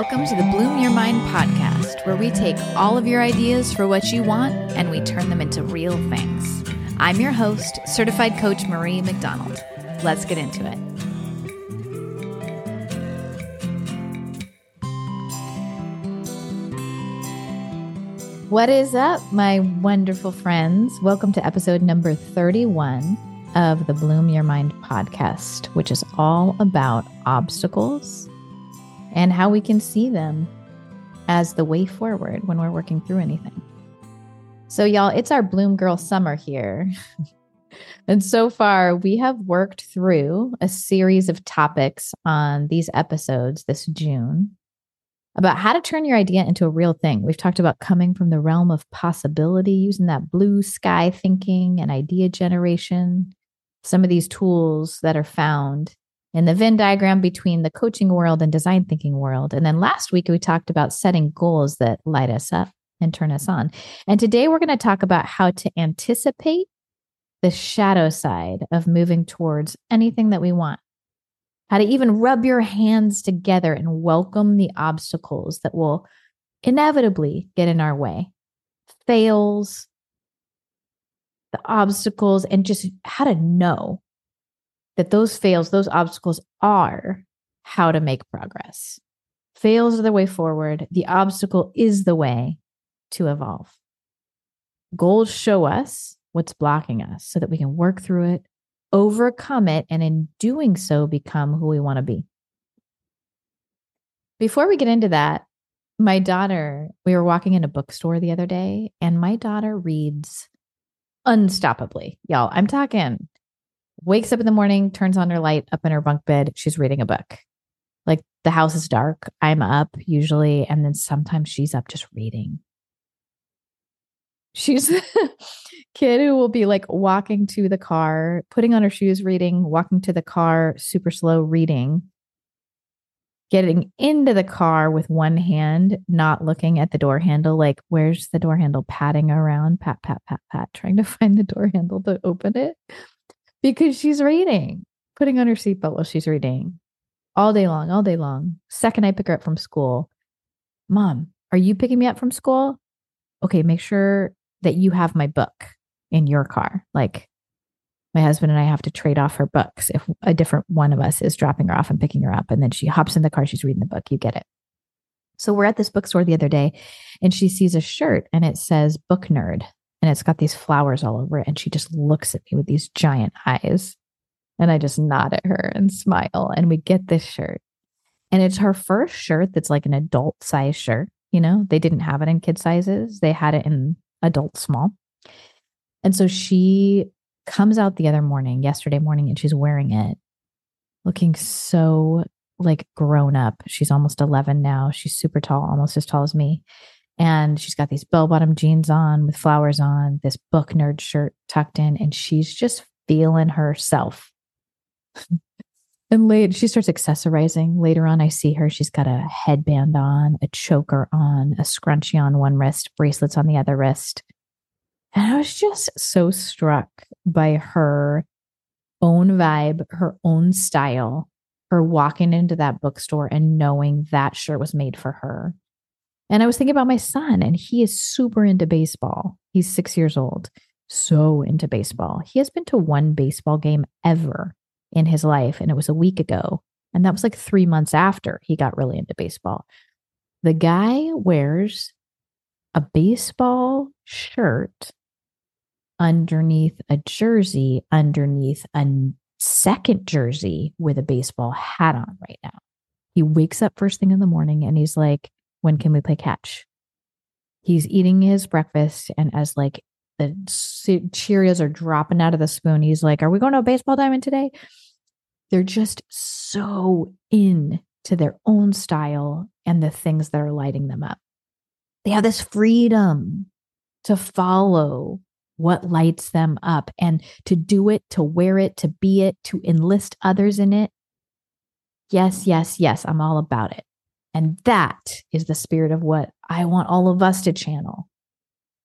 Welcome to the Bloom Your Mind podcast, where we take all of your ideas for what you want and we turn them into real things. I'm your host, certified coach Marie McDonald. Let's get into it. What is up, my wonderful friends? Welcome to episode number 31 of the Bloom Your Mind podcast, which is all about obstacles and how we can see them as the way forward when we're working through anything. So, y'all, it's our Bloom Girl summer here. and so far, we have worked through a series of topics on these episodes this June about how to turn your idea into a real thing. We've talked about coming from the realm of possibility, using that blue sky thinking and idea generation, some of these tools that are found in the Venn diagram between the coaching world and design thinking world. And then last week, we talked about setting goals that light us up and turn us on. And today, we're going to talk about how to anticipate the shadow side of moving towards anything that we want. How to even rub your hands together and welcome the obstacles that will inevitably get in our way, fails, the obstacles, and just how to know that those fails, those obstacles are how to make progress. Fails are the way forward. The obstacle is the way to evolve. Goals show us what's blocking us so that we can work through it, overcome it, and in doing so, become who we want to be. Before we get into that, my daughter, we were walking in a bookstore the other day, and my daughter reads unstoppably. Y'all, I'm talking wakes up in the morning, turns on her light up in her bunk bed. She's reading a book. Like the house is dark. I'm up usually. And then sometimes she's up just reading. She's kid who will be like walking to the car, putting on her shoes, reading, walking to the car, super slow reading, getting into the car with one hand, not looking at the door handle, like, where's the door handle? Patting around, pat, pat, pat, pat, trying to find the door handle to open it because she's reading, putting on her seatbelt while she's reading all day long, all day long. Second, I pick her up from school. Mom, are you picking me up from school? Okay, make sure that you have my book in your car. Like my husband and I have to trade off her books if a different one of us is dropping her off and picking her up. And then she hops in the car, she's reading the book. You get it. So we're at this bookstore the other day and she sees a shirt and it says book nerd and it's got these flowers all over it. And she just looks at me with these giant eyes. And I just nod at her and smile. And we get this shirt. And it's her first shirt that's like an adult size shirt. You know, they didn't have it in kid sizes, they had it in adult small. And so she comes out the other morning, yesterday morning, and she's wearing it, looking so like grown up. She's almost 11 now. She's super tall, almost as tall as me. And she's got these bell bottom jeans on with flowers on, this book nerd shirt tucked in, and she's just feeling herself. and late, she starts accessorizing. Later on, I see her. She's got a headband on, a choker on, a scrunchie on one wrist, bracelets on the other wrist. And I was just so struck by her own vibe, her own style, her walking into that bookstore and knowing that shirt was made for her and I was thinking about my son, and he is super into baseball. He's six years old, so into baseball. He has been to one baseball game ever in his life, and it was a week ago. And that was like three months after he got really into baseball. The guy wears a baseball shirt underneath a jersey, underneath a second jersey with a baseball hat on right now. He wakes up first thing in the morning and he's like, when can we play catch? He's eating his breakfast, and as like the Cheerios are dropping out of the spoon, he's like, Are we going to a baseball diamond today? They're just so in to their own style and the things that are lighting them up. They have this freedom to follow what lights them up and to do it, to wear it, to be it, to enlist others in it. Yes, yes, yes, I'm all about it. And that is the spirit of what I want all of us to channel.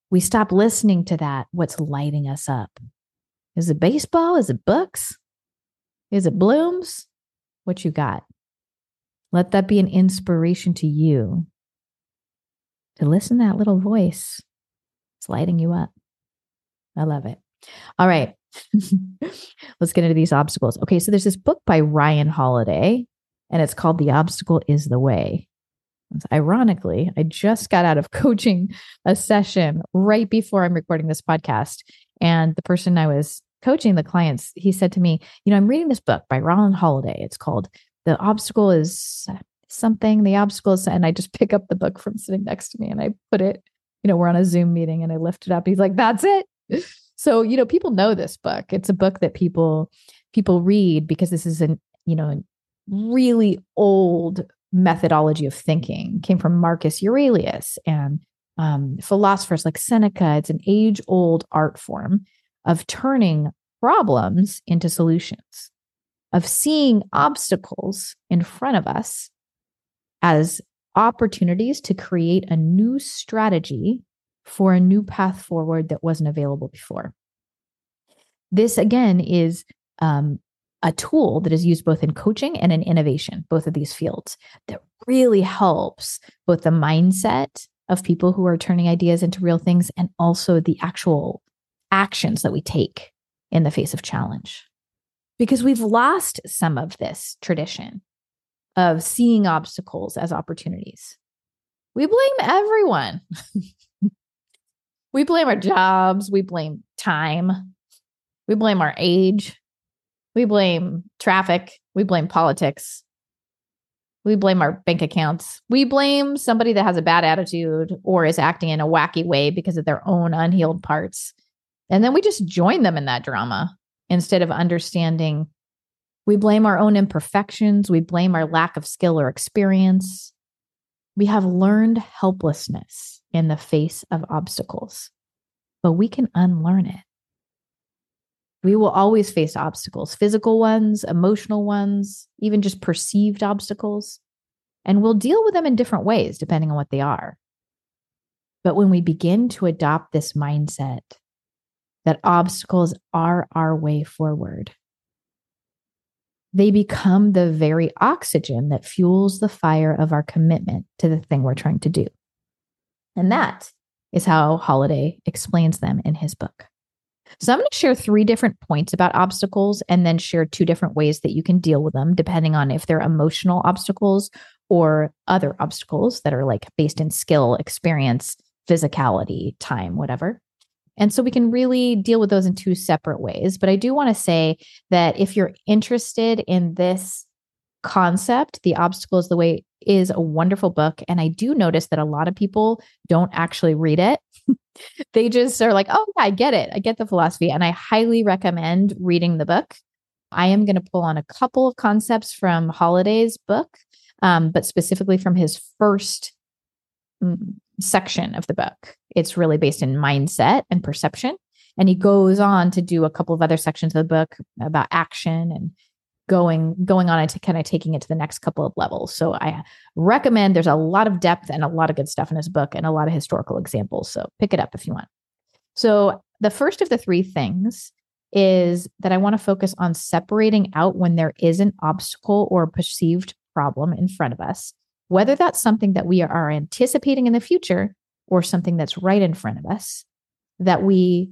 We stop listening to that, what's lighting us up. Is it baseball? Is it books? Is it blooms? What you got? Let that be an inspiration to you to listen to that little voice. It's lighting you up. I love it. All right. Let's get into these obstacles. Okay. So there's this book by Ryan Holiday, and it's called The Obstacle is the Way. Ironically, I just got out of coaching a session right before I'm recording this podcast. And the person I was coaching, the clients, he said to me, You know, I'm reading this book by Ryan Holiday. It's called The Obstacle is something, the obstacle is, and I just pick up the book from sitting next to me and I put it, you know, we're on a Zoom meeting and I lift it up. He's like, That's it. So, you know, people know this book. It's a book that people people read because this is an, you know, really old methodology of thinking came from Marcus Aurelius and um, philosophers like Seneca. It's an age old art form of turning problems into solutions, of seeing obstacles in front of us as opportunities to create a new strategy for a new path forward that wasn't available before. This, again, is um, a tool that is used both in coaching and in innovation, both of these fields, that really helps both the mindset of people who are turning ideas into real things and also the actual actions that we take in the face of challenge. Because we've lost some of this tradition of seeing obstacles as opportunities. We blame everyone. we blame our jobs, we blame time, we blame our age, we blame traffic. We blame politics. We blame our bank accounts. We blame somebody that has a bad attitude or is acting in a wacky way because of their own unhealed parts. And then we just join them in that drama instead of understanding. We blame our own imperfections. We blame our lack of skill or experience. We have learned helplessness in the face of obstacles, but we can unlearn it. We will always face obstacles, physical ones, emotional ones, even just perceived obstacles. And we'll deal with them in different ways depending on what they are. But when we begin to adopt this mindset that obstacles are our way forward, they become the very oxygen that fuels the fire of our commitment to the thing we're trying to do. And that is how Holiday explains them in his book. So I'm going to share three different points about obstacles and then share two different ways that you can deal with them, depending on if they're emotional obstacles or other obstacles that are like based in skill, experience, physicality, time, whatever. And so we can really deal with those in two separate ways. But I do want to say that if you're interested in this concept, The Obstacle is the Way is a wonderful book. And I do notice that a lot of people don't actually read it. they just are like, oh, yeah, I get it. I get the philosophy. And I highly recommend reading the book. I am going to pull on a couple of concepts from Holiday's book, um, but specifically from his first mm, section of the book. It's really based in mindset and perception. And he goes on to do a couple of other sections of the book about action and going going on into kind of taking it to the next couple of levels. So I recommend there's a lot of depth and a lot of good stuff in this book and a lot of historical examples. So pick it up if you want. So the first of the three things is that I want to focus on separating out when there is an obstacle or perceived problem in front of us, whether that's something that we are anticipating in the future or something that's right in front of us, that we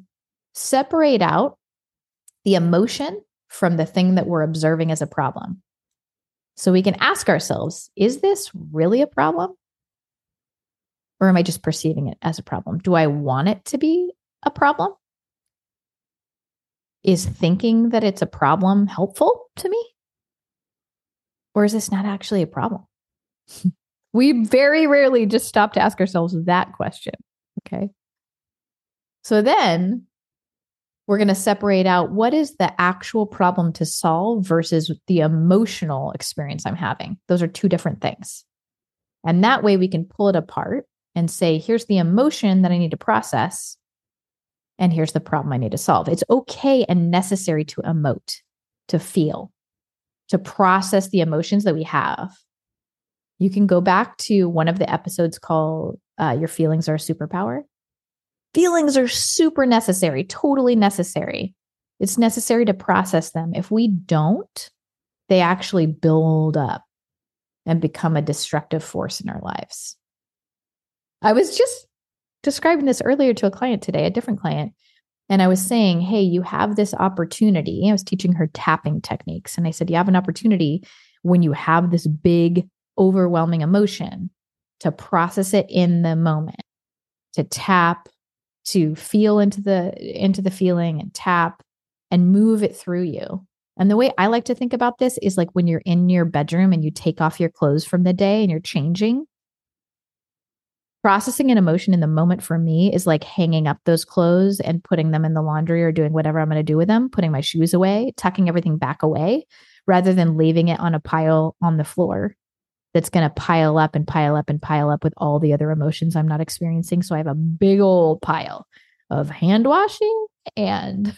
separate out the emotion from the thing that we're observing as a problem. So we can ask ourselves is this really a problem? Or am I just perceiving it as a problem? Do I want it to be a problem? Is thinking that it's a problem helpful to me? Or is this not actually a problem? we very rarely just stop to ask ourselves that question. Okay. So then we're going to separate out what is the actual problem to solve versus the emotional experience I'm having. Those are two different things. And that way we can pull it apart and say, here's the emotion that I need to process. And here's the problem I need to solve. It's okay and necessary to emote, to feel, to process the emotions that we have. You can go back to one of the episodes called uh, Your Feelings Are a Superpower. Feelings are super necessary, totally necessary. It's necessary to process them. If we don't, they actually build up. and become a destructive force in our lives. I was just describing this earlier to a client today, a different client. And I was saying, hey, you have this opportunity. I was teaching her tapping techniques. And I said, you have an opportunity when you have this big, overwhelming emotion to process it in the moment, to tap, to feel into the into the feeling and tap and move it through you. And the way I like to think about this is like when you're in your bedroom and you take off your clothes from the day and you're changing. Processing an emotion in the moment for me is like hanging up those clothes and putting them in the laundry or doing whatever I'm going to do with them, putting my shoes away, tucking everything back away rather than leaving it on a pile on the floor that's going to pile up and pile up and pile up with all the other emotions I'm not experiencing. So I have a big old pile of hand washing and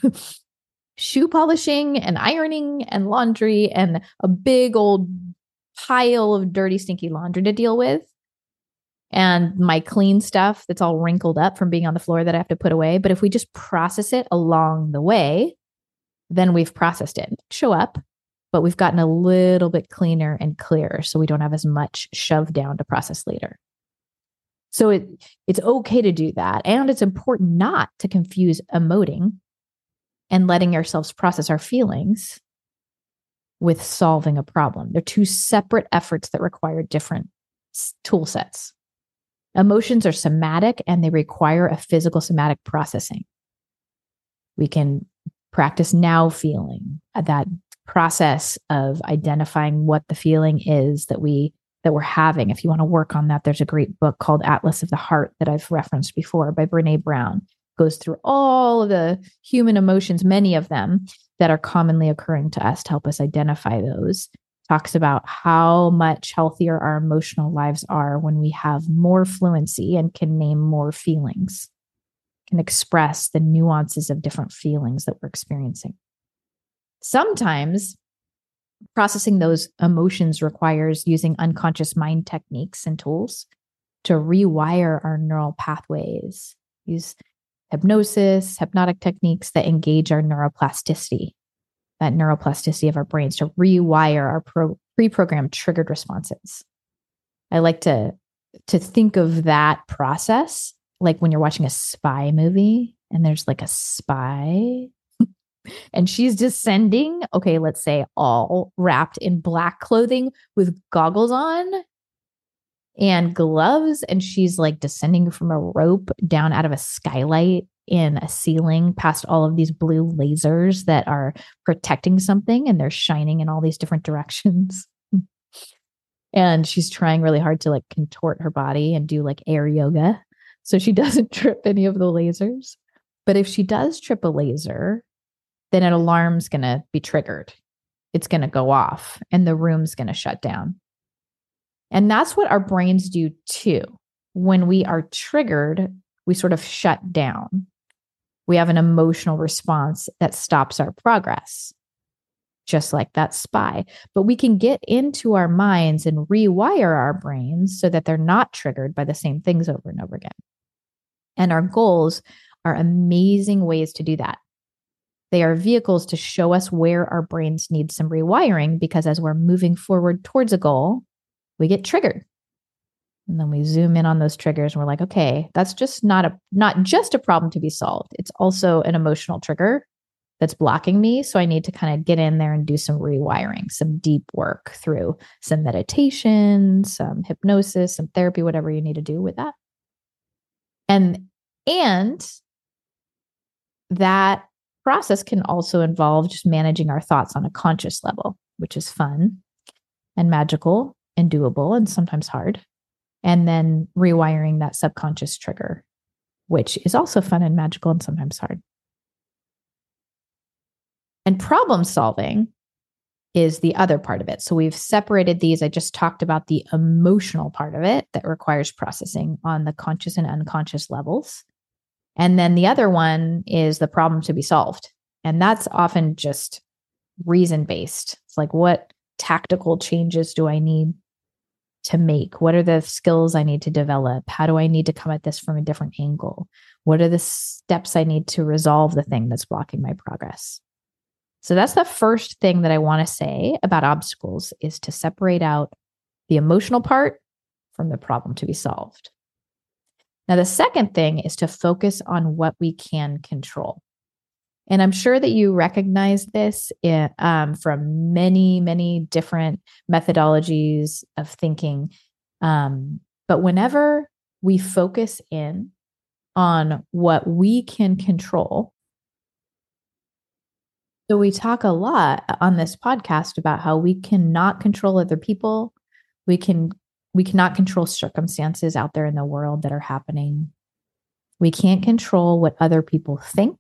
shoe polishing and ironing and laundry and a big old pile of dirty, stinky laundry to deal with. And my clean stuff that's all wrinkled up from being on the floor that I have to put away. But if we just process it along the way, then we've processed it. Show up, but we've gotten a little bit cleaner and clearer so we don't have as much shoved down to process later. So it it's okay to do that and it's important not to confuse emoting and letting ourselves process our feelings with solving a problem. They're two separate efforts that require different tool sets. Emotions are somatic and they require a physical somatic processing. We can practice now feeling uh, that process of identifying what the feeling is that we that we're having. If you want to work on that, there's a great book called Atlas of the Heart that I've referenced before by Brene Brown. Goes through all of the human emotions, many of them that are commonly occurring to us to help us identify those. Talks about how much healthier our emotional lives are when we have more fluency and can name more feelings, can express the nuances of different feelings that we're experiencing. Sometimes processing those emotions requires using unconscious mind techniques and tools to rewire our neural pathways. Use hypnosis, hypnotic techniques that engage our neuroplasticity, that neuroplasticity of our brains to rewire our pro- pre-programmed triggered responses. I like to to think of that process like when you're watching a spy movie and there's like a spy and she's descending, okay, let's say all wrapped in black clothing with goggles on and gloves. And she's like descending from a rope down out of a skylight in a ceiling past all of these blue lasers that are protecting something and they're shining in all these different directions. and she's trying really hard to like contort her body and do like air yoga so she doesn't trip any of the lasers. But if she does trip a laser, then an alarm's going to be triggered. It's going to go off and the room's going to shut down. And that's what our brains do too. When we are triggered, we sort of shut down. We have an emotional response that stops our progress, just like that spy. But we can get into our minds and rewire our brains so that they're not triggered by the same things over and over again. And our goals are amazing ways to do that. They are vehicles to show us where our brains need some rewiring because as we're moving forward towards a goal, we get triggered. And then we zoom in on those triggers and we're like, okay, that's just not a not just a problem to be solved. It's also an emotional trigger that's blocking me. So I need to kind of get in there and do some rewiring, some deep work through some meditation, some hypnosis, some therapy, whatever you need to do with that. And and that process can also involve just managing our thoughts on a conscious level, which is fun and magical and doable and sometimes hard. And then rewiring that subconscious trigger, which is also fun and magical and sometimes hard. And problem solving is the other part of it. So we've separated these. I just talked about the emotional part of it that requires processing on the conscious and unconscious levels. And then the other one is the problem to be solved. And that's often just reason based. It's like, what tactical changes do I need to make? What are the skills I need to develop? How do I need to come at this from a different angle? What are the steps I need to resolve the thing that's blocking my progress? So that's the first thing that I want to say about obstacles is to separate out the emotional part from the problem to be solved. Now, the second thing is to focus on what we can control. And I'm sure that you recognize this in, um, from many, many different methodologies of thinking. Um, but whenever we focus in on what we can control, so we talk a lot on this podcast about how we cannot control other people. We can we cannot control circumstances out there in the world that are happening. We can't control what other people think,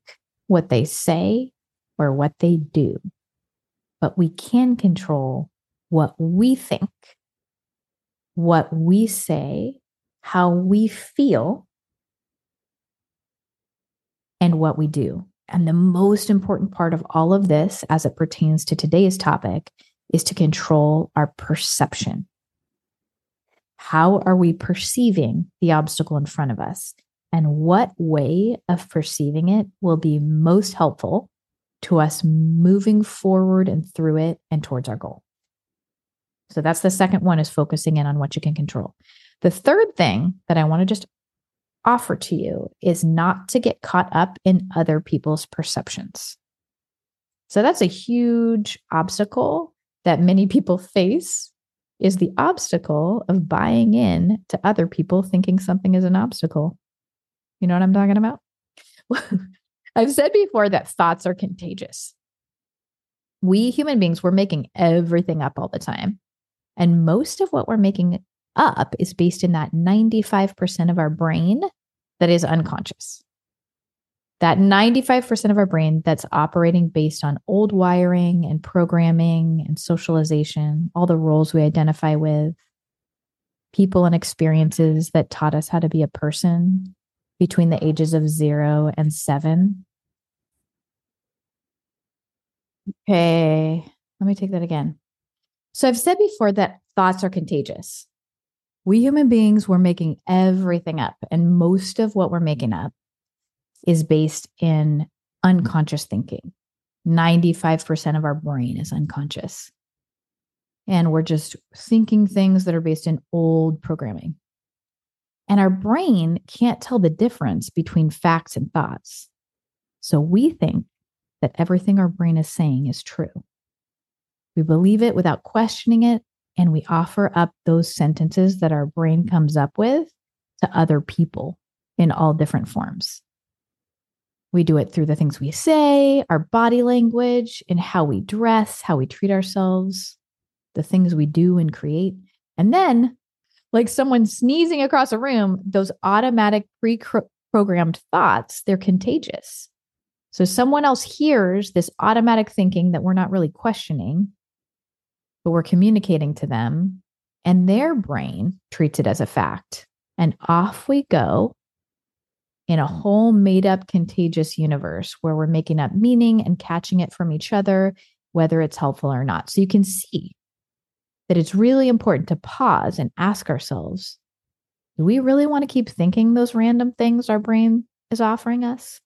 what they say, or what they do. But we can control what we think, what we say, how we feel, and what we do. And the most important part of all of this, as it pertains to today's topic, is to control our perception. How are we perceiving the obstacle in front of us? And what way of perceiving it will be most helpful to us moving forward and through it and towards our goal? So that's the second one is focusing in on what you can control. The third thing that I want to just offer to you is not to get caught up in other people's perceptions. So that's a huge obstacle that many people face is the obstacle of buying in to other people thinking something is an obstacle. You know what I'm talking about? I've said before that thoughts are contagious. We human beings, we're making everything up all the time. And most of what we're making up is based in that 95% of our brain that is unconscious that 95% of our brain that's operating based on old wiring and programming and socialization, all the roles we identify with, people and experiences that taught us how to be a person between the ages of zero and seven. Okay, let me take that again. So I've said before that thoughts are contagious. We human beings, we're making everything up, and most of what we're making up is based in mm-hmm. unconscious thinking. 95% of our brain is unconscious. And we're just thinking things that are based in old programming. And our brain can't tell the difference between facts and thoughts. So we think that everything our brain is saying is true. We believe it without questioning it, and we offer up those sentences that our brain comes up with to other people in all different forms. We do it through the things we say, our body language, and how we dress, how we treat ourselves, the things we do and create. And then, like someone sneezing across a room, those automatic pre programmed thoughts, they're contagious. So someone else hears this automatic thinking that we're not really questioning, but we're communicating to them, and their brain treats it as a fact. And off we go in a mm. whole made up contagious universe where we're making up meaning and catching it from each other, whether it's helpful or not. So you can see that it's really important to pause and ask ourselves do we really want to keep thinking those random things our brain is offering us?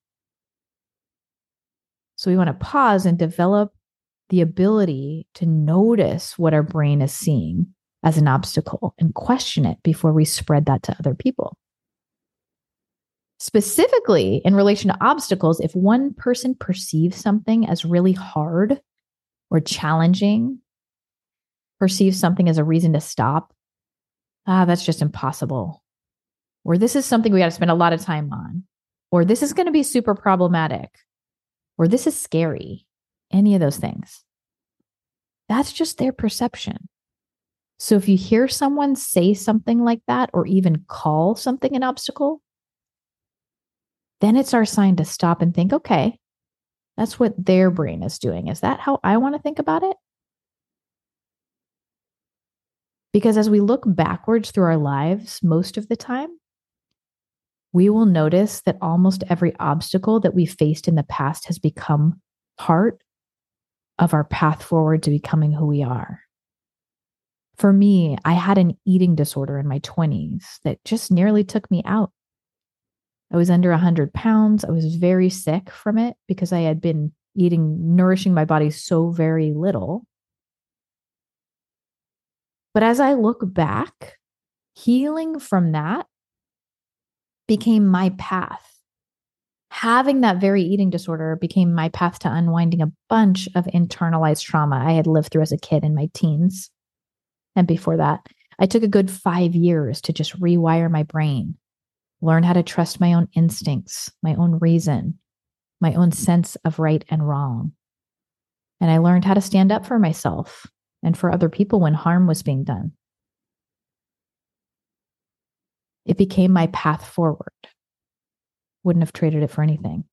So we want to pause and develop the ability to notice what our brain is seeing as an obstacle and question it before we spread that to other people. Specifically, in relation to obstacles, if one person perceives something as really hard or challenging, perceives something as a reason to stop, ah, that's just impossible. Or this is something we got to spend a lot of time on. Or this is going to be super problematic. Or this is scary. Any of those things. That's just their perception. So if you hear someone say something like that, or even call something an obstacle, then it's our sign to stop and think, okay, that's what their brain is doing. Is that how I want to think about it? Because as we look backwards through our lives, most of the time, we will notice that almost every obstacle that we faced in the past has become part of our path forward to becoming who we are. For me, I had an eating disorder in my 20s that just nearly took me out. I was under 100 pounds. I was very sick from it because I had been eating, nourishing my body so very little. But as I look back, healing from that became my path. Having that very eating disorder became my path to unwinding a bunch of internalized trauma I had lived through as a kid in my teens. And before that, I took a good five years to just rewire my brain, learn how to trust my own instincts, my own reason, my own sense of right and wrong. And I learned how to stand up for myself and for other people when harm was being done. It became my path forward. Wouldn't have traded it for anything.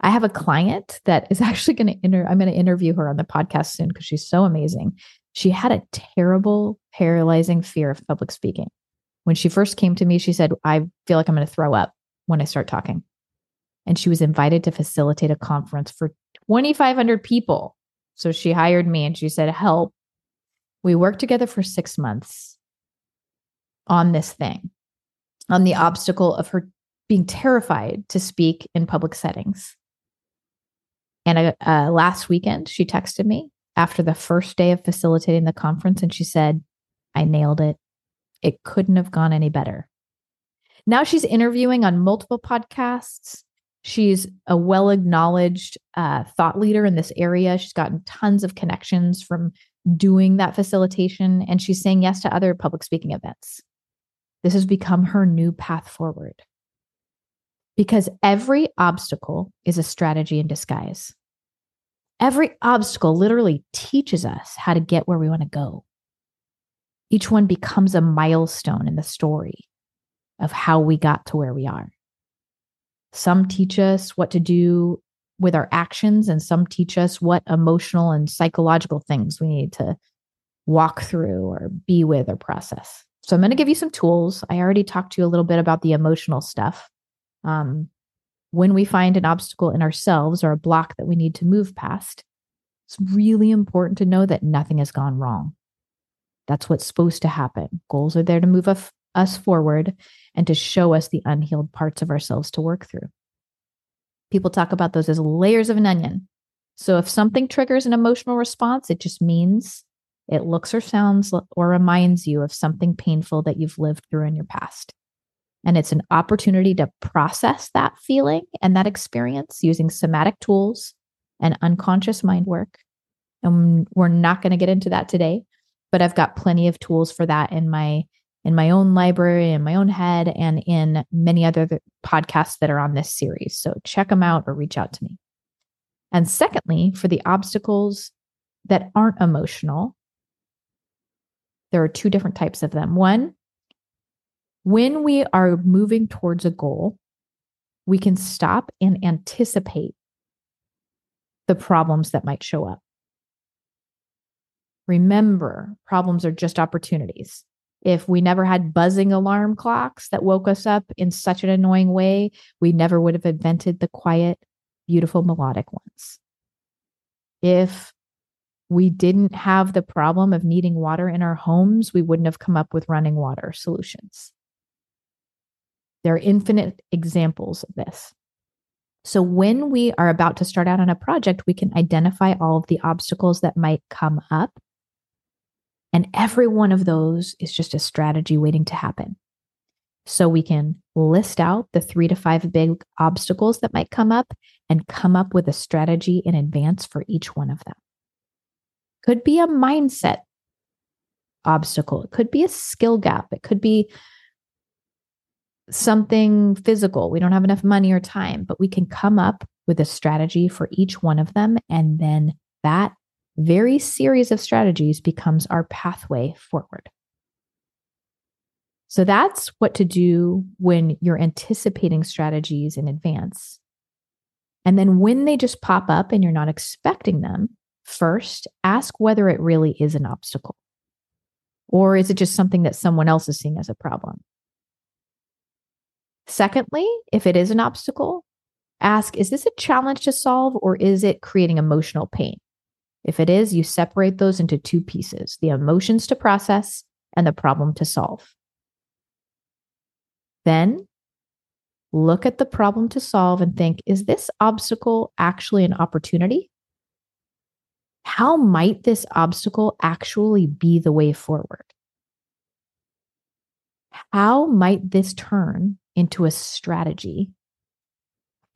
I have a client that is actually going to inter I'm going to interview her on the podcast soon because she's so amazing. She had a terrible, paralyzing fear of public speaking. When she first came to me, she said, I feel like I'm going to throw up when I start talking. And she was invited to facilitate a conference for 2,500 people. So she hired me and she said, Help. We worked together for six months on this thing, on the obstacle of her being terrified to speak in public settings. And uh, uh, last weekend, she texted me after the first day of facilitating the conference and she said, I nailed it. It couldn't have gone any better. Now she's interviewing on multiple podcasts. She's a well acknowledged uh, thought leader in this area. She's gotten tons of connections from doing that facilitation, and she's saying yes to other public speaking events. This has become her new path forward. Because every obstacle is a strategy in disguise. Every obstacle literally teaches us how to get where we want to go. Each one becomes a milestone in the story of how we got to where we are. Some teach us what to do with our actions, and some teach us what emotional and psychological things we need to walk through or be with or process. So I'm going to give you some tools. I already talked to you a little bit about the emotional stuff. Um, when we find an obstacle in ourselves or a block that we need to move past, it's really important to know that nothing has gone wrong. That's what's supposed to happen. Goals are there to move us forward and to show us the unhealed parts of ourselves to work through. People talk about those as layers of an onion. So if something triggers an emotional response, it just means it looks or sounds or reminds you of something painful that you've lived through in your past. And it's an opportunity to process that feeling and that experience using somatic tools and unconscious mind work. And we're not going to get into that today, but I've got plenty of tools for that in my in my own library, in my own head, and in many other podcasts that are on this series. So check them out or reach out to me. And secondly, for the obstacles that aren't emotional, there are two different types of them. One, when we are moving towards a goal, we can stop and anticipate the problems that might show up. Remember, problems are just opportunities. If we never had buzzing alarm clocks that woke us up in such an annoying way, we never would have invented the quiet, beautiful melodic ones. If we didn't have the problem of needing water in our homes, we wouldn't have come up with running water solutions. There are infinite examples of this. So, when we are about to start out on a project, we can identify all of the obstacles that might come up. And every one of those is just a strategy waiting to happen. So, we can list out the three to five big obstacles that might come up and come up with a strategy in advance for each one of them. Could be a mindset obstacle, it could be a skill gap, it could be something physical. We don't have enough money or time, but we can come up with a strategy for each one of them. And then that very series of strategies becomes our pathway forward. So that's what to do when you're anticipating strategies in advance. And then when they just pop up and you're not expecting them, first ask whether it really is an obstacle. Or is it just something that someone else is seeing as a problem? Secondly, if it is an obstacle, ask is this a challenge to solve or is it creating emotional pain? If it is, you separate those into two pieces the emotions to process and the problem to solve. Then look at the problem to solve and think is this obstacle actually an opportunity? How might this obstacle actually be the way forward? How might this turn into a strategy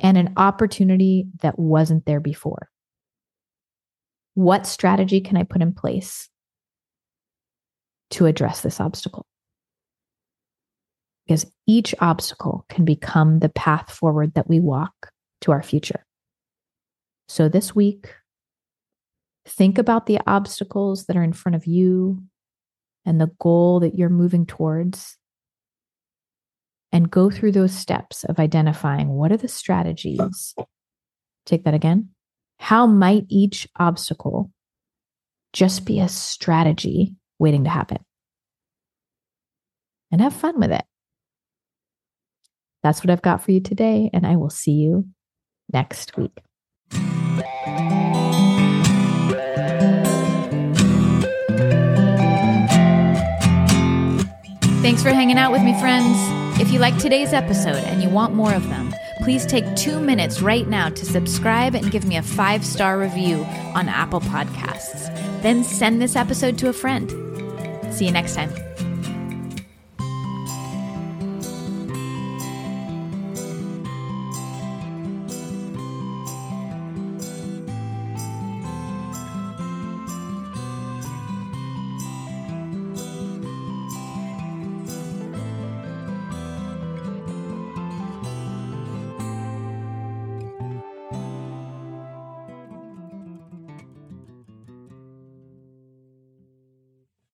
and an opportunity that wasn't there before? What strategy can I put in place to address this obstacle? Because each obstacle can become the path forward that we walk to our future. So this week, think about the obstacles that are in front of you and the goal that you're moving towards and go through those steps of identifying what are the strategies. Take that again. How might each obstacle just be a strategy waiting to happen? And have fun with it. That's what I've got for you today, and I will see you next week. Thanks for hanging out with me, friends. If you like today's episode and you want more of them, please take two minutes right now to subscribe and give me a five star review on Apple Podcasts. Then send this episode to a friend. See you next time.